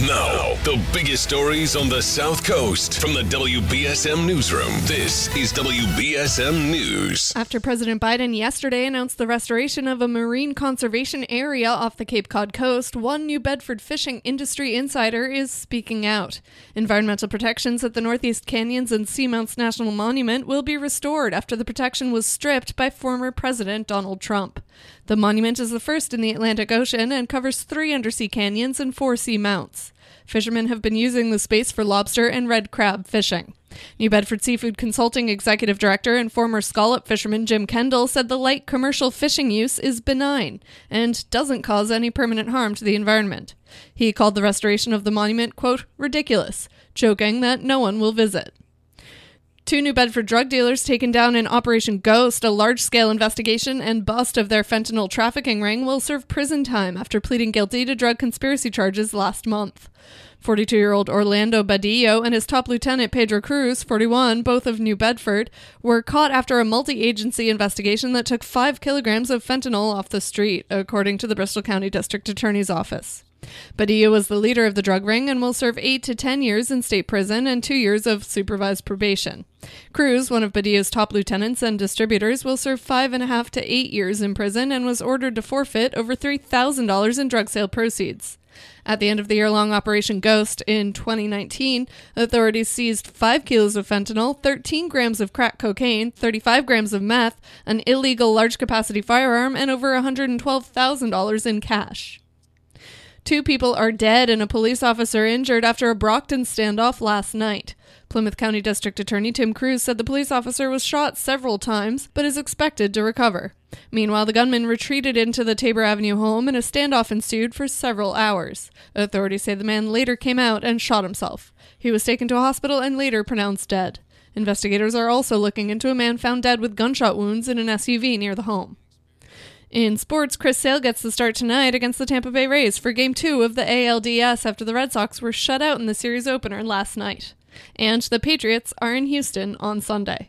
Now, the biggest stories on the South Coast from the WBSM Newsroom. This is WBSM News. After President Biden yesterday announced the restoration of a marine conservation area off the Cape Cod coast, one New Bedford fishing industry insider is speaking out. Environmental protections at the Northeast Canyons and Seamounts National Monument will be restored after the protection was stripped by former President Donald Trump. The monument is the first in the Atlantic Ocean and covers three undersea canyons and four sea mounts. Fishermen have been using the space for lobster and red crab fishing. New Bedford Seafood Consulting Executive Director and former scallop fisherman Jim Kendall said the light commercial fishing use is benign and doesn't cause any permanent harm to the environment. He called the restoration of the monument, quote, ridiculous, joking that no one will visit. Two New Bedford drug dealers taken down in Operation Ghost, a large scale investigation and bust of their fentanyl trafficking ring, will serve prison time after pleading guilty to drug conspiracy charges last month. 42 year old Orlando Badillo and his top lieutenant Pedro Cruz, 41, both of New Bedford, were caught after a multi agency investigation that took 5 kilograms of fentanyl off the street, according to the Bristol County District Attorney's Office. Badillo was the leader of the drug ring and will serve 8 to 10 years in state prison and 2 years of supervised probation. Cruz, one of Badillo's top lieutenants and distributors, will serve 5.5 to 8 years in prison and was ordered to forfeit over $3,000 in drug sale proceeds. At the end of the year long Operation Ghost in 2019, authorities seized 5 kilos of fentanyl, 13 grams of crack cocaine, 35 grams of meth, an illegal large capacity firearm, and over $112,000 in cash. Two people are dead and a police officer injured after a Brockton standoff last night. Plymouth County District Attorney Tim Cruz said the police officer was shot several times but is expected to recover. Meanwhile, the gunman retreated into the Tabor Avenue home and a standoff ensued for several hours. Authorities say the man later came out and shot himself. He was taken to a hospital and later pronounced dead. Investigators are also looking into a man found dead with gunshot wounds in an SUV near the home. In sports, Chris Sale gets the start tonight against the Tampa Bay Rays for Game 2 of the ALDS after the Red Sox were shut out in the series opener last night. And the Patriots are in Houston on Sunday.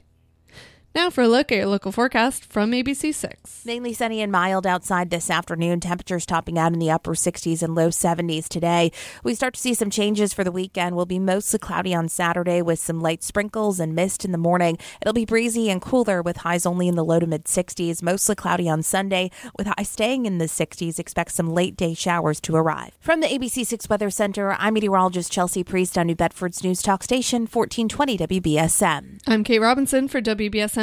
Now for a look at your local forecast from ABC6. Mainly sunny and mild outside this afternoon. Temperatures topping out in the upper 60s and low 70s today. We start to see some changes for the weekend. We'll be mostly cloudy on Saturday with some light sprinkles and mist in the morning. It'll be breezy and cooler with highs only in the low to mid 60s. Mostly cloudy on Sunday with highs staying in the 60s. Expect some late day showers to arrive. From the ABC6 Weather Center, I'm meteorologist Chelsea Priest on New Bedford's News Talk Station 1420 WBSM. I'm Kate Robinson for WBSM